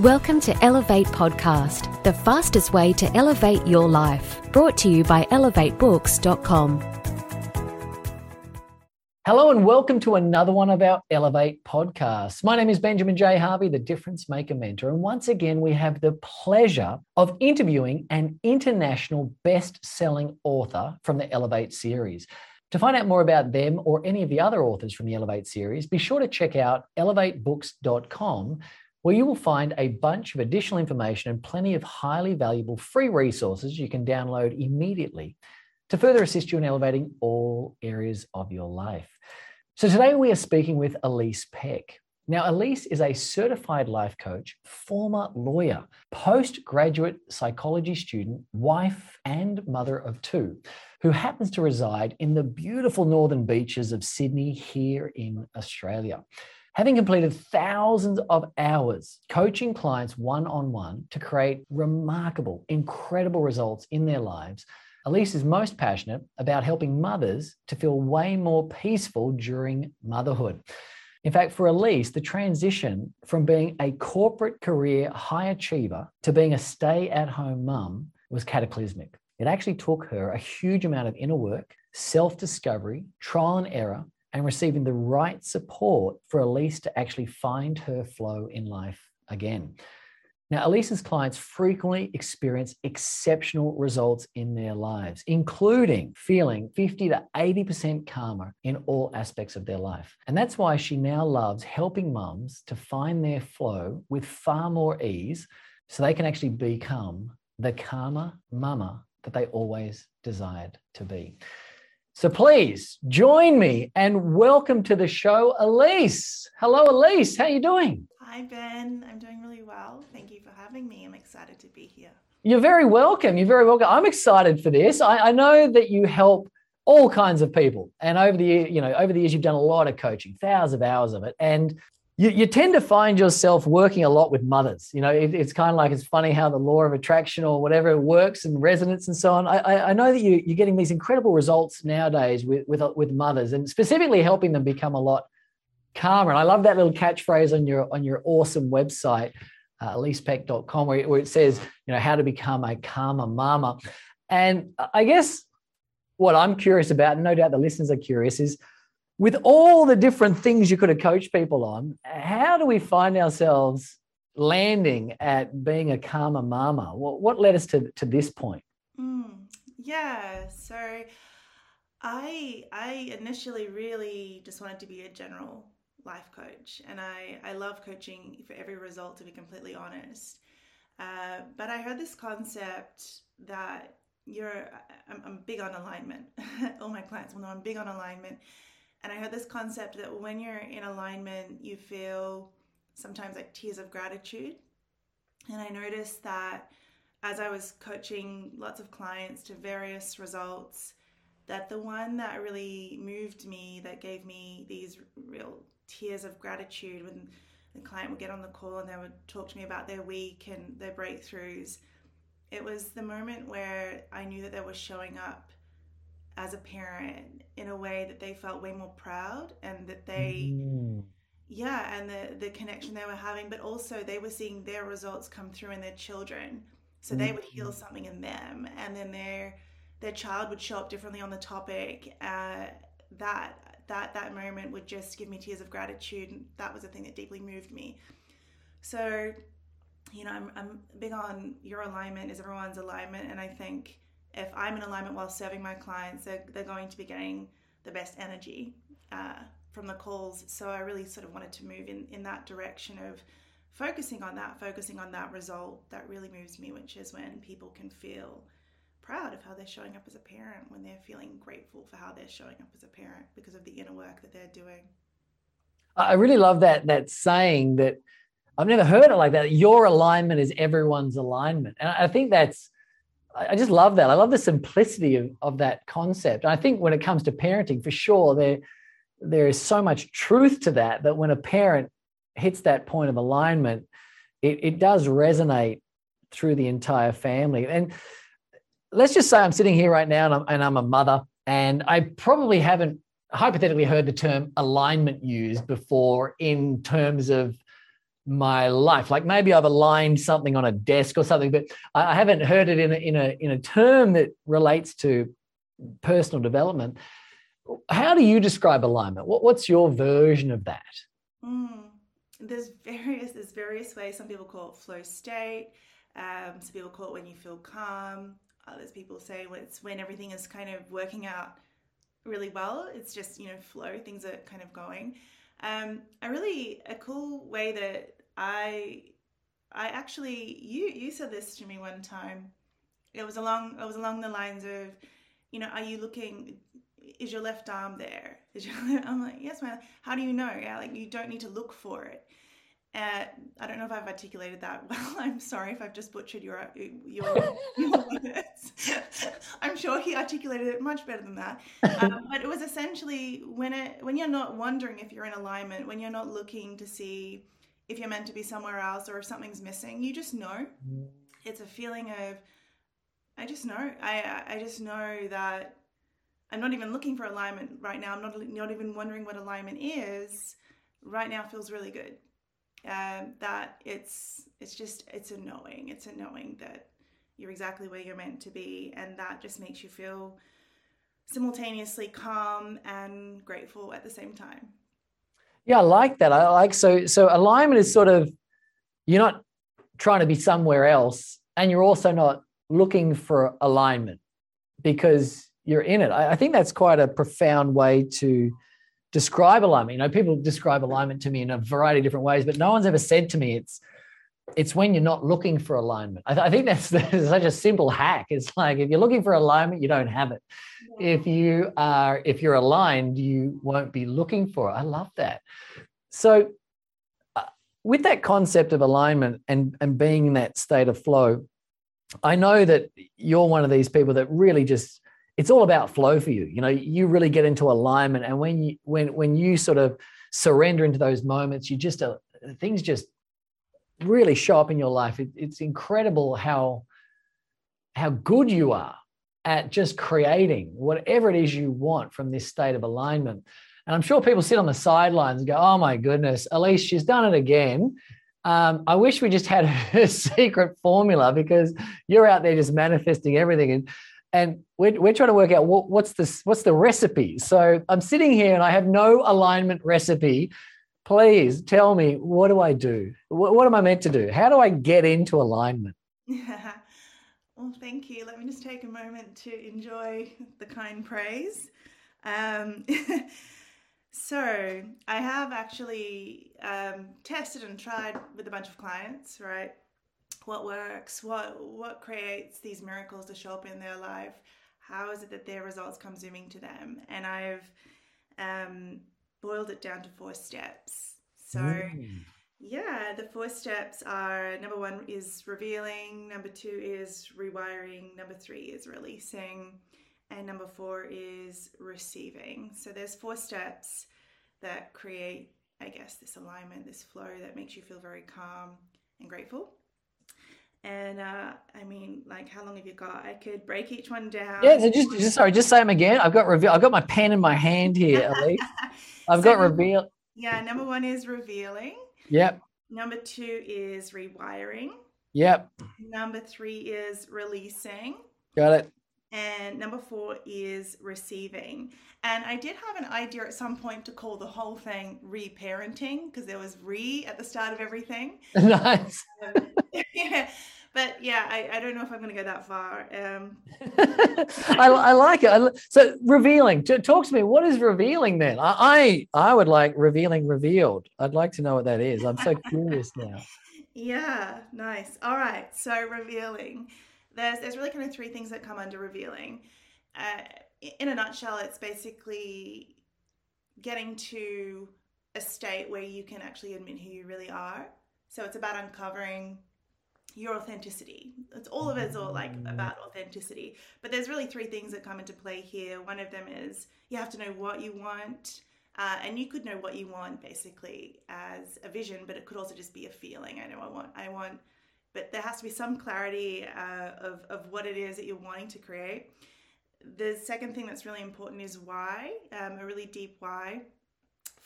Welcome to Elevate Podcast, the fastest way to elevate your life. Brought to you by elevatebooks.com. Hello and welcome to another one of our Elevate podcasts. My name is Benjamin J. Harvey, the Difference Maker Mentor. And once again, we have the pleasure of interviewing an international best selling author from the Elevate series. To find out more about them or any of the other authors from the Elevate series, be sure to check out elevatebooks.com where you will find a bunch of additional information and plenty of highly valuable free resources you can download immediately to further assist you in elevating all areas of your life. So today we are speaking with Elise Peck. Now, Elise is a certified life coach, former lawyer, postgraduate psychology student, wife, and mother of two, who happens to reside in the beautiful northern beaches of Sydney here in Australia. Having completed thousands of hours coaching clients one on one to create remarkable, incredible results in their lives, Elise is most passionate about helping mothers to feel way more peaceful during motherhood. In fact, for Elise, the transition from being a corporate career high achiever to being a stay at home mum was cataclysmic. It actually took her a huge amount of inner work, self discovery, trial and error, and receiving the right support for Elise to actually find her flow in life again. Now, Elise's clients frequently experience exceptional results in their lives, including feeling 50 to 80% calmer in all aspects of their life. And that's why she now loves helping mums to find their flow with far more ease so they can actually become the calmer mama that they always desired to be. So please join me and welcome to the show, Elise. Hello, Elise. How are you doing? Hi, Ben. I'm doing really well. Thank you for having me. I'm excited to be here. You're very welcome. You're very welcome. I'm excited for this. I, I know that you help all kinds of people, and over the you know over the years you've done a lot of coaching, thousands of hours of it, and you, you tend to find yourself working a lot with mothers. You know, it, it's kind of like it's funny how the law of attraction or whatever works and resonance and so on. I, I know that you, you're getting these incredible results nowadays with, with, with mothers and specifically helping them become a lot calmer. And I love that little catchphrase on your on your awesome website, uh, elisepeck.com, where, where it says, you know, how to become a calmer mama. And I guess what I'm curious about, and no doubt the listeners are curious, is with all the different things you could have coached people on, how do we find ourselves landing at being a calmer mama? What, what led us to, to this point? Mm, yeah, so I I initially really just wanted to be a general life coach, and I I love coaching for every result to be completely honest. Uh, but I heard this concept that you're I'm, I'm big on alignment. all my clients will know I'm big on alignment and I heard this concept that when you're in alignment, you feel sometimes like tears of gratitude. And I noticed that as I was coaching lots of clients to various results, that the one that really moved me, that gave me these real tears of gratitude when the client would get on the call and they would talk to me about their week and their breakthroughs, it was the moment where I knew that they were showing up as a parent in a way that they felt way more proud and that they mm. yeah and the the connection they were having but also they were seeing their results come through in their children so mm. they would heal mm-hmm. something in them and then their their child would show up differently on the topic uh, that that that moment would just give me tears of gratitude and that was a thing that deeply moved me so you know I'm, I'm big on your alignment is everyone's alignment and i think if I'm in alignment while serving my clients, they're, they're going to be getting the best energy uh, from the calls. So I really sort of wanted to move in, in that direction of focusing on that, focusing on that result that really moves me, which is when people can feel proud of how they're showing up as a parent, when they're feeling grateful for how they're showing up as a parent because of the inner work that they're doing. I really love that that saying that I've never heard it like that. Your alignment is everyone's alignment. And I think that's I just love that. I love the simplicity of, of that concept. And I think when it comes to parenting, for sure, there there is so much truth to that that when a parent hits that point of alignment, it, it does resonate through the entire family. And let's just say I'm sitting here right now and I'm, and I'm a mother, and I probably haven't hypothetically heard the term alignment used before in terms of my life. Like maybe I've aligned something on a desk or something, but I haven't heard it in a, in a, in a term that relates to personal development. How do you describe alignment? What, what's your version of that? Mm, there's various there's various ways. Some people call it flow state. Um, some people call it when you feel calm. Others people say when it's when everything is kind of working out really well. It's just you know flow. Things are kind of going. Um, a really a cool way that I I actually you you said this to me one time. It was along it was along the lines of, you know, are you looking? Is your left arm there? Is your, I'm like, yes, my. How do you know? Yeah, like you don't need to look for it. Uh, I don't know if I've articulated that well. I'm sorry if I've just butchered your your, your words. I'm sure he articulated it much better than that. Um, but it was essentially when it when you're not wondering if you're in alignment, when you're not looking to see if you're meant to be somewhere else or if something's missing, you just know. Mm. It's a feeling of I just know. I I just know that I'm not even looking for alignment right now. I'm not not even wondering what alignment is. Right now feels really good um, that it's it's just it's a knowing it's a knowing that you're exactly where you're meant to be and that just makes you feel simultaneously calm and grateful at the same time yeah i like that i like so so alignment is sort of you're not trying to be somewhere else and you're also not looking for alignment because you're in it i, I think that's quite a profound way to describe alignment. You know, people describe alignment to me in a variety of different ways, but no one's ever said to me it's it's when you're not looking for alignment. I, th- I think that's, that's, such a simple hack. It's like if you're looking for alignment, you don't have it. Yeah. If you are if you're aligned, you won't be looking for it. I love that. So uh, with that concept of alignment and and being in that state of flow, I know that you're one of these people that really just it's all about flow for you. You know, you really get into alignment, and when you when when you sort of surrender into those moments, you just uh, things just really show up in your life. It, it's incredible how how good you are at just creating whatever it is you want from this state of alignment. And I'm sure people sit on the sidelines and go, "Oh my goodness, Elise, she's done it again." Um, I wish we just had her secret formula because you're out there just manifesting everything. And and we're, we're trying to work out what, what's this what's the recipe so i'm sitting here and i have no alignment recipe please tell me what do i do what, what am i meant to do how do i get into alignment yeah. well thank you let me just take a moment to enjoy the kind praise um, so i have actually um, tested and tried with a bunch of clients right what works, what what creates these miracles to show up in their life. How is it that their results come zooming to them? And I've um, boiled it down to four steps. So. Mm. Yeah, the four steps are number one is revealing, number two is rewiring, number three is releasing, and number four is receiving. So there's four steps that create, I guess, this alignment, this flow that makes you feel very calm and grateful. And uh, I mean, like, how long have you got? I could break each one down. Yeah, so just, just sorry, just say them again. I've got reveal. I've got my pen in my hand here, Elise. I've so got reveal. Yeah, number one is revealing. Yep. Number two is rewiring. Yep. Number three is releasing. Got it. And number four is receiving. And I did have an idea at some point to call the whole thing reparenting because there was re at the start of everything. Nice. Um, yeah but yeah, I, I don't know if I'm going to go that far. Um, I, I like it. so revealing. Talk to me. What is revealing then? I, I I would like revealing revealed. I'd like to know what that is. I'm so curious now. Yeah, nice. All right. So revealing. There's there's really kind of three things that come under revealing. Uh, in a nutshell, it's basically getting to a state where you can actually admit who you really are. So it's about uncovering your authenticity. It's all of it's all like mm. about authenticity. But there's really three things that come into play here. One of them is you have to know what you want. Uh, and you could know what you want basically as a vision, but it could also just be a feeling. I know I want, I want, but there has to be some clarity uh, of, of what it is that you're wanting to create. The second thing that's really important is why, um, a really deep why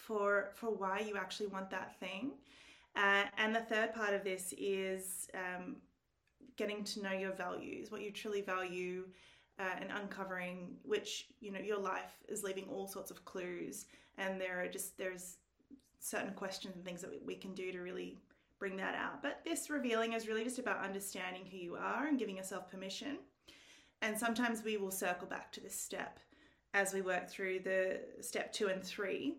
for for why you actually want that thing. Uh, and the third part of this is um, getting to know your values, what you truly value, uh, and uncovering which you know your life is leaving all sorts of clues, and there are just there's certain questions and things that we can do to really bring that out. But this revealing is really just about understanding who you are and giving yourself permission. And sometimes we will circle back to this step as we work through the step two and three,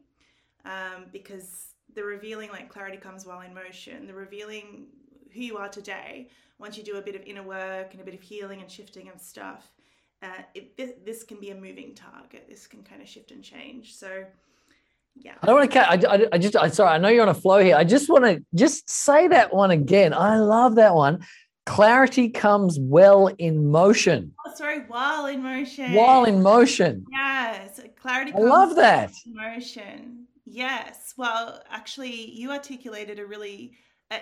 um, because the revealing, like clarity comes while in motion, the revealing who you are today, once you do a bit of inner work and a bit of healing and shifting of stuff, uh, it, this, this, can be a moving target. This can kind of shift and change. So, yeah. I don't want to. I, I, I just. I sorry. I know you're on a flow here. I just want to just say that one again. I love that one. Clarity comes well in motion. Oh, sorry, while in motion. While in motion. Yes, clarity. I love that. motion. Yes. Well, actually, you articulated a really. Uh,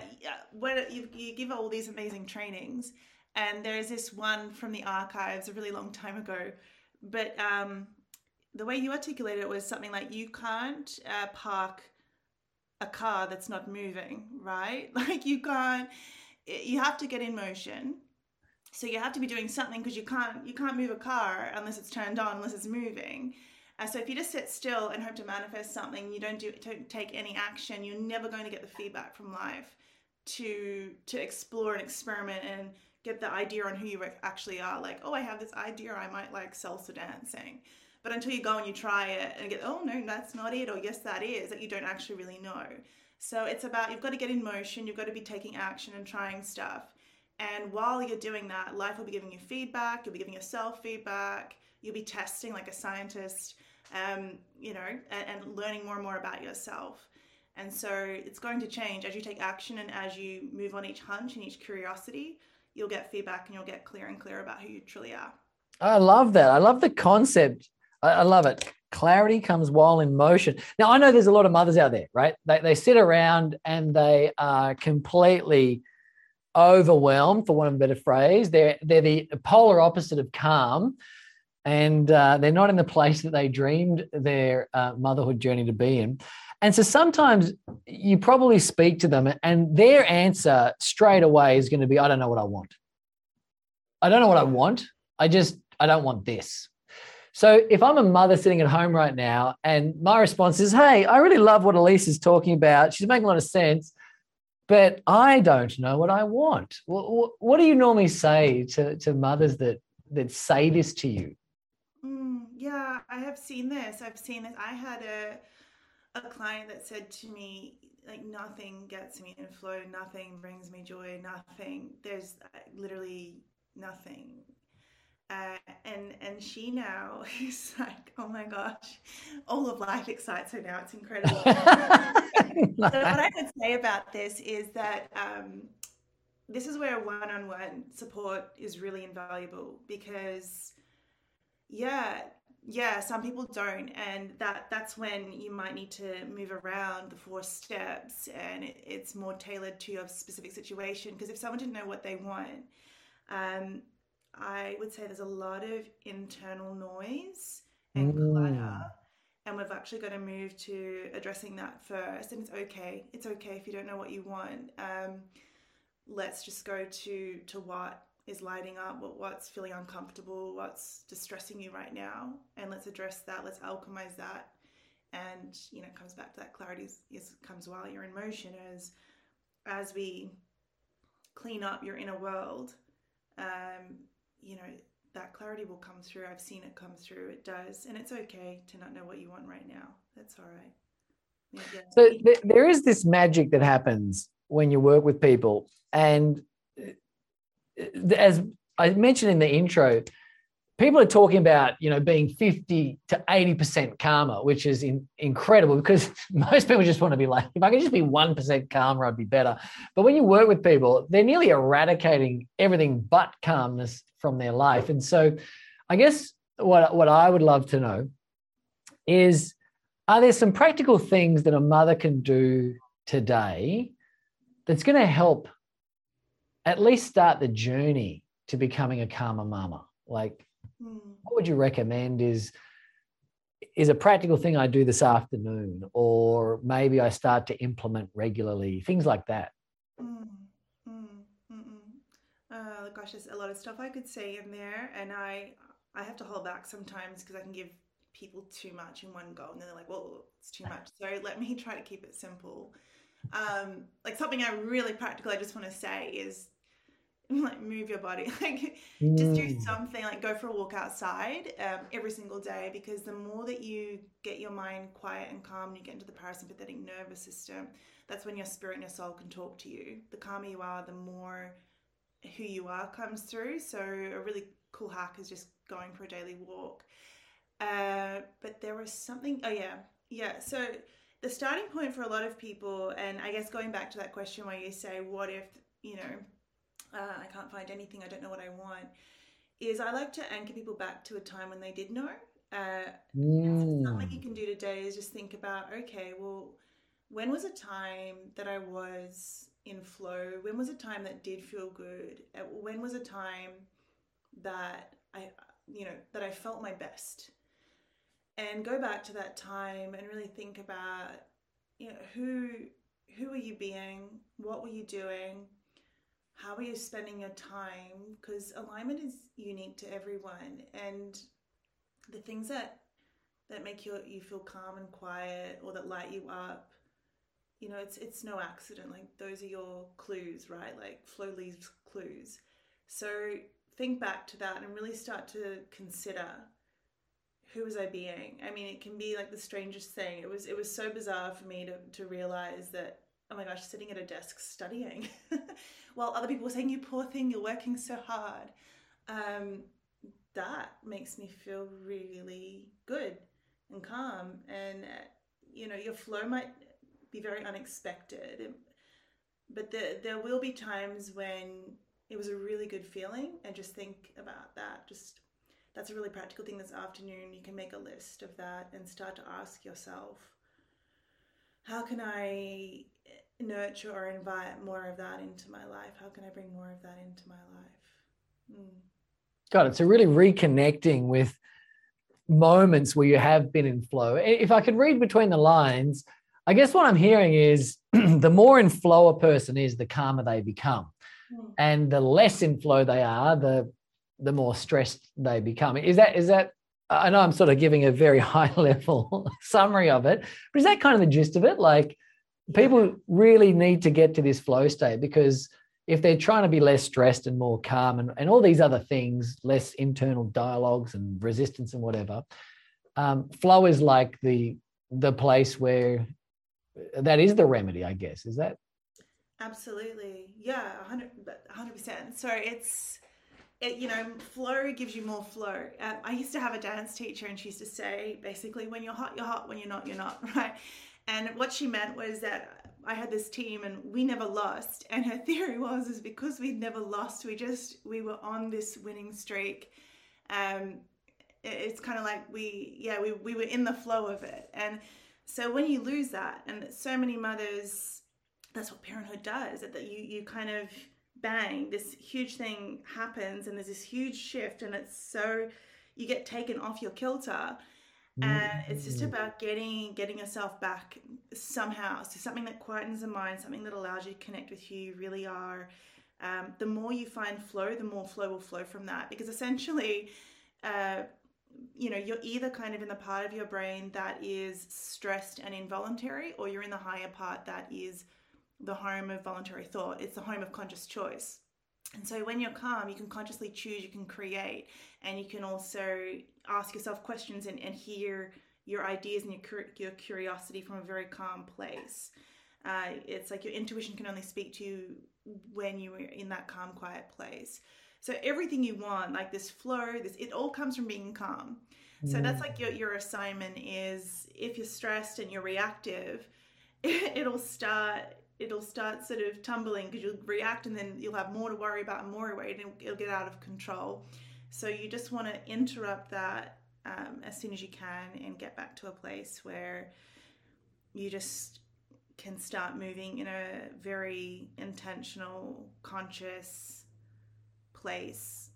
when you, you give all these amazing trainings, and there's this one from the archives a really long time ago, but um, the way you articulated it was something like you can't uh, park a car that's not moving, right? Like you can't you have to get in motion. So you have to be doing something because you can't you can't move a car unless it's turned on, unless it's moving. Uh, so if you just sit still and hope to manifest something, you don't do don't take any action. You're never going to get the feedback from life to to explore and experiment and get the idea on who you actually are. Like, oh, I have this idea, I might like salsa dancing. But until you go and you try it and get, oh no, that's not it, or yes, that is, that you don't actually really know. So it's about you've got to get in motion, you've got to be taking action and trying stuff. And while you're doing that, life will be giving you feedback, you'll be giving yourself feedback, you'll be testing like a scientist, um, you know, and, and learning more and more about yourself. And so it's going to change as you take action and as you move on each hunch and each curiosity, you'll get feedback and you'll get clear and clear about who you truly are. I love that. I love the concept. I, love it clarity comes while in motion. Now, I know there's a lot of mothers out there, right? They, they sit around and they are completely overwhelmed, for want of a better phrase. They're, they're the polar opposite of calm. And uh, they're not in the place that they dreamed their uh, motherhood journey to be in. And so sometimes you probably speak to them, and their answer straight away is going to be, I don't know what I want. I don't know what I want. I just, I don't want this. So if I'm a mother sitting at home right now and my response is, hey, I really love what Elise is talking about. She's making a lot of sense, but I don't know what I want. What, what do you normally say to, to mothers that, that say this to you? Mm, yeah, I have seen this. I've seen this. I had a, a client that said to me, like, nothing gets me in flow, nothing brings me joy, nothing. There's uh, literally nothing uh, and and she now is like, oh my gosh, all of life excites her now. It's incredible. so what I would say about this is that um, this is where one-on-one support is really invaluable because, yeah, yeah, some people don't, and that that's when you might need to move around the four steps, and it, it's more tailored to your specific situation. Because if someone didn't know what they want, um, I would say there's a lot of internal noise and mm. clutter. And we've actually got to move to addressing that first. And it's okay. It's okay if you don't know what you want. Um, let's just go to to what is lighting up, what, what's feeling uncomfortable, what's distressing you right now, and let's address that. Let's alchemize that. And you know, it comes back to that clarity is, is comes while you're in motion as as we clean up your inner world. Um, you know, that clarity will come through. I've seen it come through. It does. And it's okay to not know what you want right now. That's all right. Yeah. So th- there is this magic that happens when you work with people. And as I mentioned in the intro, people are talking about you know being 50 to 80% calmer which is in, incredible because most people just want to be like if i could just be 1% calmer i'd be better. But when you work with people they're nearly eradicating everything but calmness from their life. And so i guess what, what i would love to know is are there some practical things that a mother can do today that's going to help at least start the journey to becoming a calmer mama like Hmm. what would you recommend is is a practical thing I do this afternoon, or maybe I start to implement regularly, things like that. Mm, mm, mm, uh, gosh, there's a lot of stuff I could say in there, and I I have to hold back sometimes because I can give people too much in one go, and then they're like, "Well, it's too much." So let me try to keep it simple. Um, like something I really practical I just want to say is like move your body. Like just do mm. something like go for a walk outside um, every single day because the more that you get your mind quiet and calm and you get into the parasympathetic nervous system that's when your spirit and your soul can talk to you. The calmer you are the more who you are comes through. So a really cool hack is just going for a daily walk. Uh, but there was something oh yeah. Yeah so the starting point for a lot of people and i guess going back to that question where you say what if you know uh, I can't find anything, I don't know what I want, is I like to anchor people back to a time when they did know. Uh, mm. Something you can do today is just think about, okay, well, when was a time that I was in flow? When was a time that did feel good? Uh, when was a time that I, you know, that I felt my best? And go back to that time and really think about, you know, who who were you being? What were you doing? How are you spending your time? Because alignment is unique to everyone and the things that that make you you feel calm and quiet or that light you up you know it's it's no accident. Like those are your clues right? Like flow leaves clues. So think back to that and really start to consider who was I being? I mean, it can be like the strangest thing. It was it was so bizarre for me to to realize that oh my gosh, sitting at a desk studying while other people were saying, you poor thing, you're working so hard. Um, that makes me feel really good and calm. And, uh, you know, your flow might be very unexpected, but the, there will be times when it was a really good feeling. And just think about that. Just that's a really practical thing this afternoon. You can make a list of that and start to ask yourself, how can I nurture or invite more of that into my life? How can I bring more of that into my life? Mm. God, it's a really reconnecting with moments where you have been in flow. If I could read between the lines, I guess what I'm hearing is the more in flow a person is, the calmer they become. Mm. And the less in flow they are, the the more stressed they become. Is that is that I know I'm sort of giving a very high level summary of it, but is that kind of the gist of it? Like people really need to get to this flow state because if they're trying to be less stressed and more calm and, and all these other things, less internal dialogues and resistance and whatever, um, flow is like the the place where that is the remedy, I guess. Is that? Absolutely. Yeah, 100 percent. So it's it, you know, flow gives you more flow. Uh, I used to have a dance teacher, and she used to say, basically, when you're hot, you're hot. When you're not, you're not. Right. And what she meant was that I had this team and we never lost. And her theory was is because we'd never lost, we just we were on this winning streak. Um, it's kind of like we yeah we we were in the flow of it. And so when you lose that, and so many mothers, that's what parenthood does. That you you kind of bang this huge thing happens and there's this huge shift and it's so you get taken off your kilter and it's just mm. about getting getting yourself back somehow. So something that quietens the mind something that allows you to connect with who you really are. Um, the more you find flow the more flow will flow from that. Because essentially uh, you know you're either kind of in the part of your brain that is stressed and involuntary or you're in the higher part that is the home of voluntary thought. It's the home of conscious choice. And so when you're calm, you can consciously choose, you can create, and you can also ask yourself questions and, and hear your ideas and your, your curiosity from a very calm place. Uh, it's like your intuition can only speak to you when you're in that calm, quiet place. So everything you want, like this flow, this it all comes from being calm. So that's like your, your assignment is if you're stressed and you're reactive, it'll start it'll start sort of tumbling because you'll react and then you'll have more to worry about and more worry and it'll get out of control. So you just want to interrupt that um, as soon as you can and get back to a place where you just can start moving in a very intentional, conscious place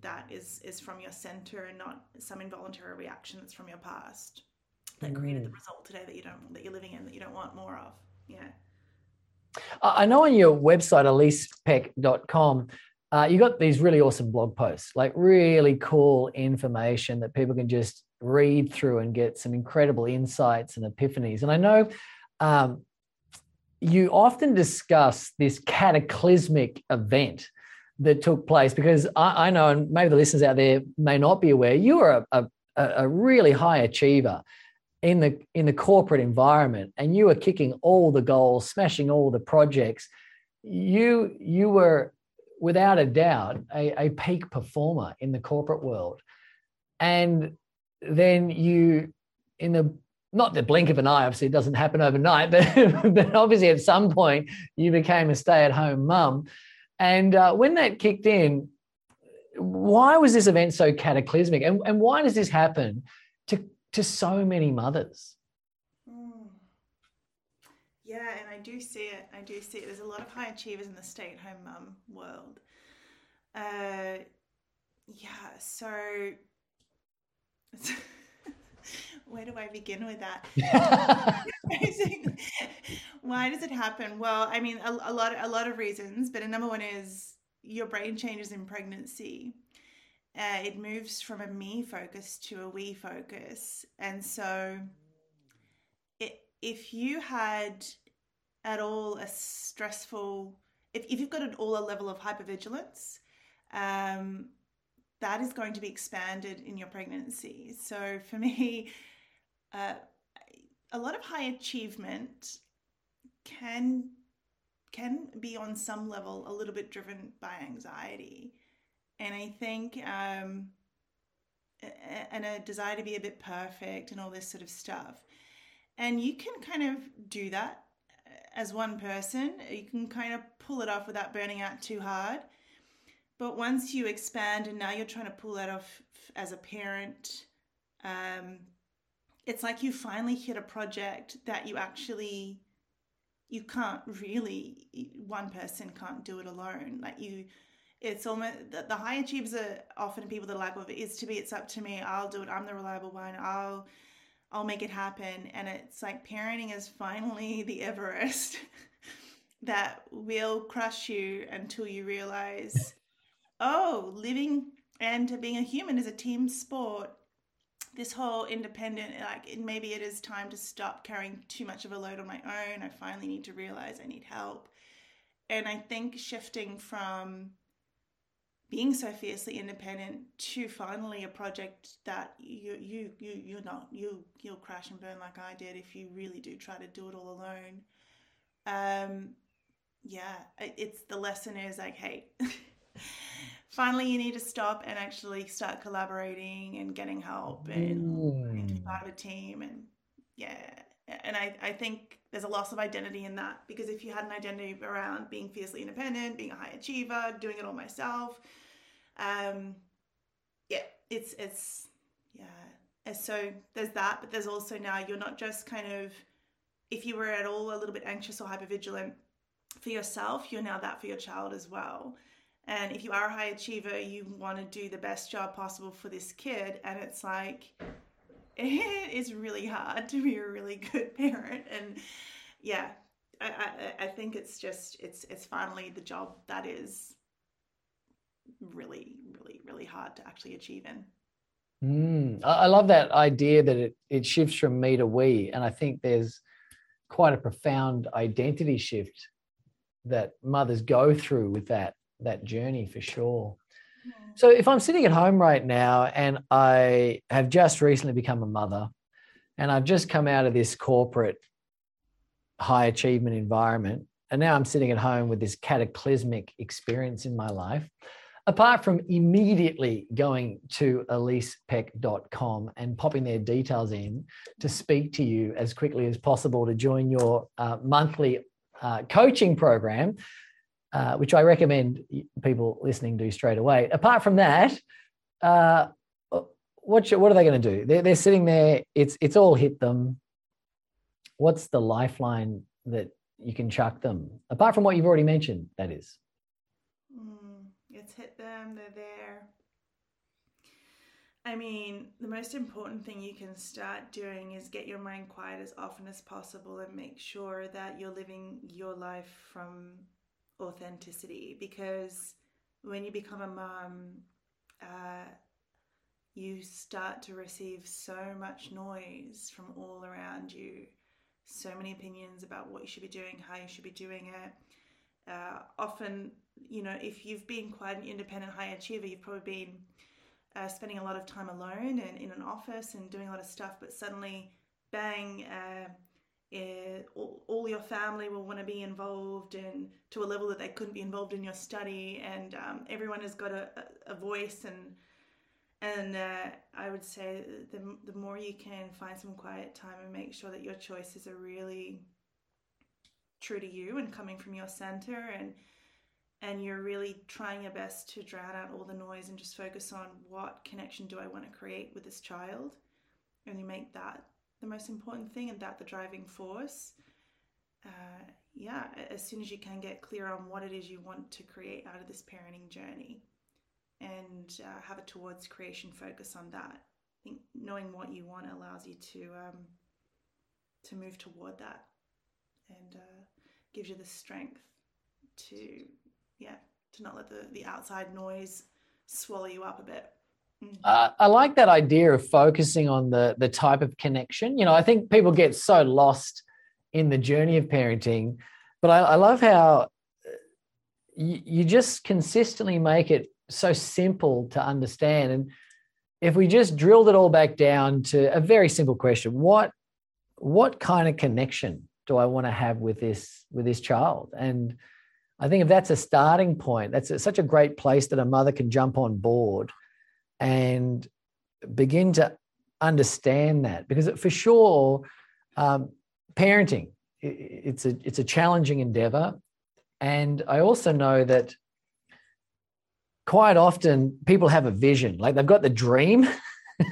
that is is from your center and not some involuntary reaction that's from your past that created the mm. result today that you don't that you're living in that you don't want more of. Yeah. I know on your website, elisepeck.com, uh, you got these really awesome blog posts, like really cool information that people can just read through and get some incredible insights and epiphanies. And I know um, you often discuss this cataclysmic event that took place because I, I, know, and maybe the listeners out there may not be aware, you are a, a, a really high achiever in the in the corporate environment and you were kicking all the goals smashing all the projects you you were without a doubt a, a peak performer in the corporate world. And then you in the not the blink of an eye obviously it doesn't happen overnight but, but obviously at some point you became a stay-at-home mum. And uh, when that kicked in why was this event so cataclysmic? And, and why does this happen to to so many mothers. Yeah, and I do see it. I do see it. There's a lot of high achievers in the stay at home mum world. Uh, yeah, so where do I begin with that? Why does it happen? Well, I mean, a, a lot, a lot of reasons, but a number one is your brain changes in pregnancy uh, it moves from a me focus to a we focus. And so, if you had at all a stressful, if, if you've got at all a level of hypervigilance, um, that is going to be expanded in your pregnancy. So for me, uh, a lot of high achievement can can be on some level a little bit driven by anxiety and I think um, and a desire to be a bit perfect and all this sort of stuff. And you can kind of do that as one person. You can kind of pull it off without burning out too hard. But once you expand and now you're trying to pull that off as a parent, um, it's like you finally hit a project that you actually you can't really one person can't do it alone like you it's almost the, the high achievers are often people that are like, well, if it is to be, it's up to me. I'll do it. I'm the reliable one. I'll I'll make it happen. And it's like parenting is finally the Everest that will crush you until you realize, oh, living and being a human is a team sport. This whole independent, like maybe it is time to stop carrying too much of a load on my own. I finally need to realize I need help. And I think shifting from being so fiercely independent to finally a project that you you you you're not you you'll crash and burn like I did if you really do try to do it all alone. Um, yeah, it's the lesson is like, hey, finally you need to stop and actually start collaborating and getting help and mm. part of a team and yeah. And I, I think there's a loss of identity in that because if you had an identity around being fiercely independent, being a high achiever, doing it all myself, um, yeah, it's it's yeah. And so there's that, but there's also now you're not just kind of if you were at all a little bit anxious or hypervigilant for yourself, you're now that for your child as well. And if you are a high achiever, you want to do the best job possible for this kid, and it's like it is really hard to be a really good parent. And yeah, I, I, I think it's just it's it's finally the job that is really, really, really hard to actually achieve in. Mm, I love that idea that it, it shifts from me to we. And I think there's quite a profound identity shift that mothers go through with that that journey for sure. So if I'm sitting at home right now and I have just recently become a mother and I've just come out of this corporate high achievement environment and now I'm sitting at home with this cataclysmic experience in my life, apart from immediately going to elisepeck.com and popping their details in to speak to you as quickly as possible to join your uh, monthly uh, coaching program, uh, which I recommend people listening do straight away. Apart from that, uh, what, what are they going to do? They're, they're sitting there, it's, it's all hit them. What's the lifeline that you can chuck them, apart from what you've already mentioned, that is? It's hit them, they're there. I mean, the most important thing you can start doing is get your mind quiet as often as possible and make sure that you're living your life from authenticity because when you become a mom, uh, you start to receive so much noise from all around you, so many opinions about what you should be doing, how you should be doing it. Uh, often, you know, if you've been quite an independent high achiever, you've probably been uh, spending a lot of time alone and in an office and doing a lot of stuff, but suddenly, bang, uh, it, all, all, your family will want to be involved and to a level that they couldn't be involved in your study, and um, everyone has got a, a, a voice and and uh, I would say the, the more you can find some quiet time and make sure that your choices are really true to you and coming from your center and and you're really trying your best to drown out all the noise and just focus on what connection do I want to create with this child and you make that the most important thing and that the driving force. Uh, yeah as soon as you can get clear on what it is you want to create out of this parenting journey and uh, have a towards creation focus on that i think knowing what you want allows you to um, to move toward that and uh, gives you the strength to yeah, to not let the, the outside noise swallow you up a bit. Mm. Uh, I like that idea of focusing on the the type of connection. You know, I think people get so lost in the journey of parenting, but I, I love how uh, you, you just consistently make it so simple to understand. And if we just drilled it all back down to a very simple question, what what kind of connection do I want to have with this with this child? And I think if that's a starting point, that's a, such a great place that a mother can jump on board and begin to understand that. Because for sure, um, parenting it's a it's a challenging endeavor, and I also know that quite often people have a vision, like they've got the dream.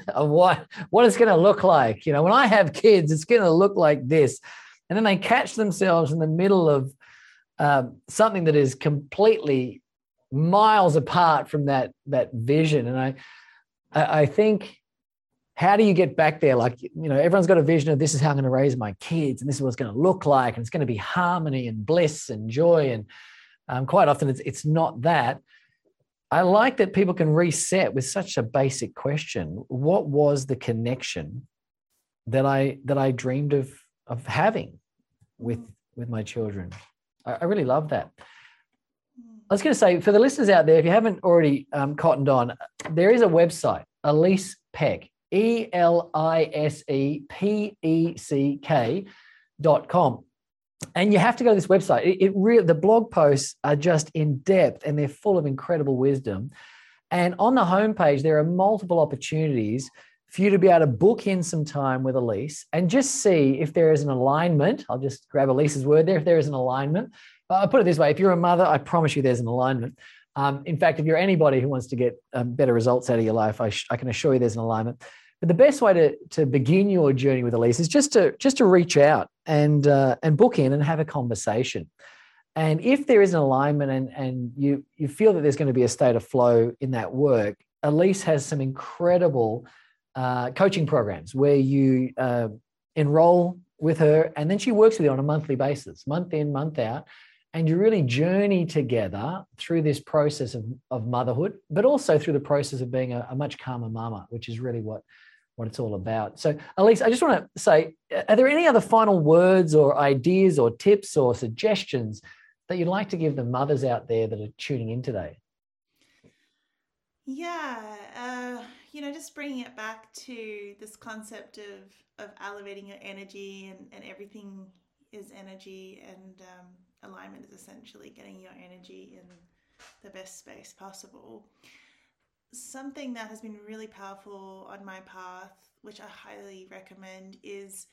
of what what it's going to look like. You know when i have kids it's going to look like this. And then they catch themselves in the middle of um, something that is completely miles apart from that that vision. And I, I think, how do you get back there? Like you know, everyone's got a vision of this is how I'm going to raise my kids, and this is what it's going to look like, and it's going to be harmony and bliss and joy. And um, quite often, it's it's not that. I like that people can reset with such a basic question: What was the connection that I that I dreamed of of having with with my children? I, I really love that. I was going to say for the listeners out there, if you haven't already um, cottoned on, there is a website, Elise Peck, E L I S E P E C K dot com. And you have to go to this website. It, it really, the blog posts are just in depth and they're full of incredible wisdom. And on the homepage, there are multiple opportunities for you to be able to book in some time with Elise and just see if there is an alignment. I'll just grab Elise's word there. If there is an alignment, I'll put it this way: if you're a mother, I promise you there's an alignment. Um, in fact, if you're anybody who wants to get um, better results out of your life, I, sh- I, can assure you there's an alignment. But the best way to, to begin your journey with Elise is just to just to reach out and uh, and book in and have a conversation. And if there is an alignment and, and you you feel that there's going to be a state of flow in that work, Elise has some incredible uh, coaching programs where you uh, enroll with her and then she works with you on a monthly basis, month in, month out. And you really journey together through this process of, of motherhood, but also through the process of being a, a much calmer mama, which is really what, what it's all about. So, Elise, I just want to say are there any other final words or ideas or tips or suggestions that you'd like to give the mothers out there that are tuning in today? Yeah. Uh you know, just bringing it back to this concept of of elevating your energy and, and everything is energy and um, alignment is essentially getting your energy in the best space possible. Something that has been really powerful on my path, which I highly recommend, is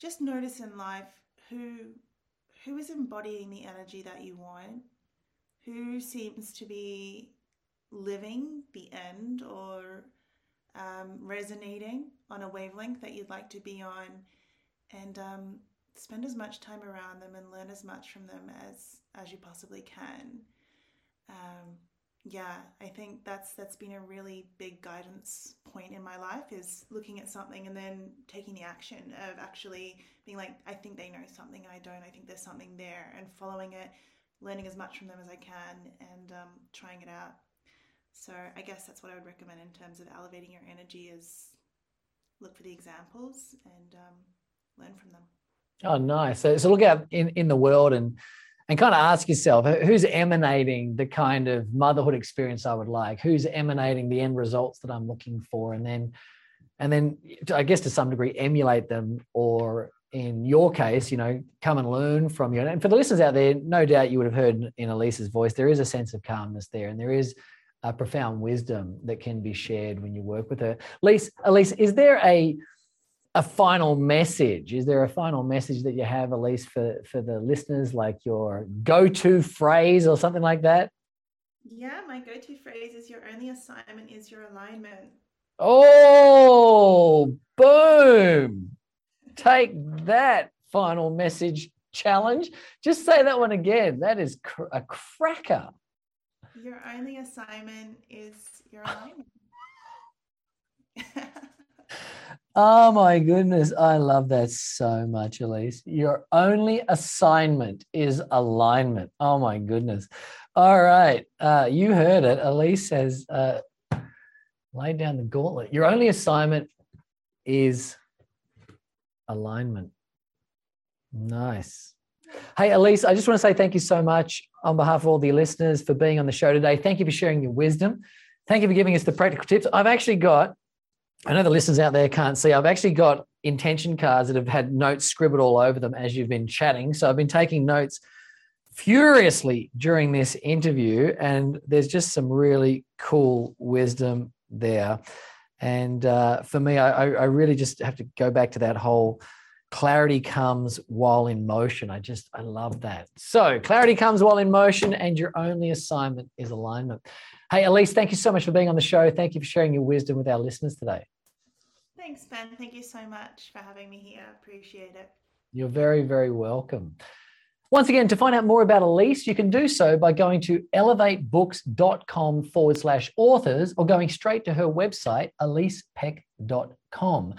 just notice in life who who is embodying the energy that you want, who seems to be living the end or um, resonating on a wavelength that you'd like to be on, and um, spend as much time around them and learn as much from them as as you possibly can. Um, yeah, I think that's that's been a really big guidance point in my life is looking at something and then taking the action of actually being like, I think they know something I don't. I think there's something there, and following it, learning as much from them as I can, and um, trying it out. So I guess that's what I would recommend in terms of elevating your energy is look for the examples and um, learn from them. Oh, nice. So, so look out in, in the world and and kind of ask yourself who's emanating the kind of motherhood experience I would like, who's emanating the end results that I'm looking for, and then and then I guess to some degree emulate them, or in your case, you know, come and learn from you. And for the listeners out there, no doubt you would have heard in Elise's voice, there is a sense of calmness there, and there is a profound wisdom that can be shared when you work with her. Elise, Elise, is there a a final message? Is there a final message that you have, Elise, for, for the listeners, like your go to phrase or something like that? Yeah, my go to phrase is your only assignment is your alignment. Oh, boom. Take that final message challenge. Just say that one again. That is cr- a cracker. Your only assignment is your alignment. Oh my goodness. I love that so much, Elise. Your only assignment is alignment. Oh my goodness. All right. Uh, you heard it. Elise says, uh, lay down the gauntlet. Your only assignment is alignment. Nice. Hey, Elise, I just want to say thank you so much on behalf of all the listeners for being on the show today. Thank you for sharing your wisdom. Thank you for giving us the practical tips. I've actually got I know the listeners out there can't see. I've actually got intention cards that have had notes scribbled all over them as you've been chatting. So I've been taking notes furiously during this interview, and there's just some really cool wisdom there. And uh, for me, I, I really just have to go back to that whole clarity comes while in motion. I just, I love that. So, clarity comes while in motion, and your only assignment is alignment. Hey, Elise, thank you so much for being on the show. Thank you for sharing your wisdom with our listeners today. Thanks, Ben. Thank you so much for having me here. Appreciate it. You're very, very welcome. Once again, to find out more about Elise, you can do so by going to elevatebooks.com forward slash authors or going straight to her website, elisepeck.com.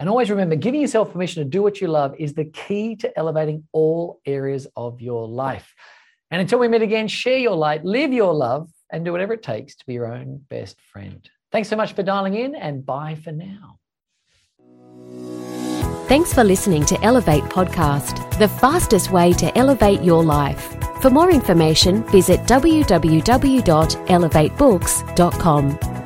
And always remember, giving yourself permission to do what you love is the key to elevating all areas of your life. And until we meet again, share your light, live your love, and do whatever it takes to be your own best friend. Thanks so much for dialing in, and bye for now. Thanks for listening to Elevate Podcast, the fastest way to elevate your life. For more information, visit www.elevatebooks.com.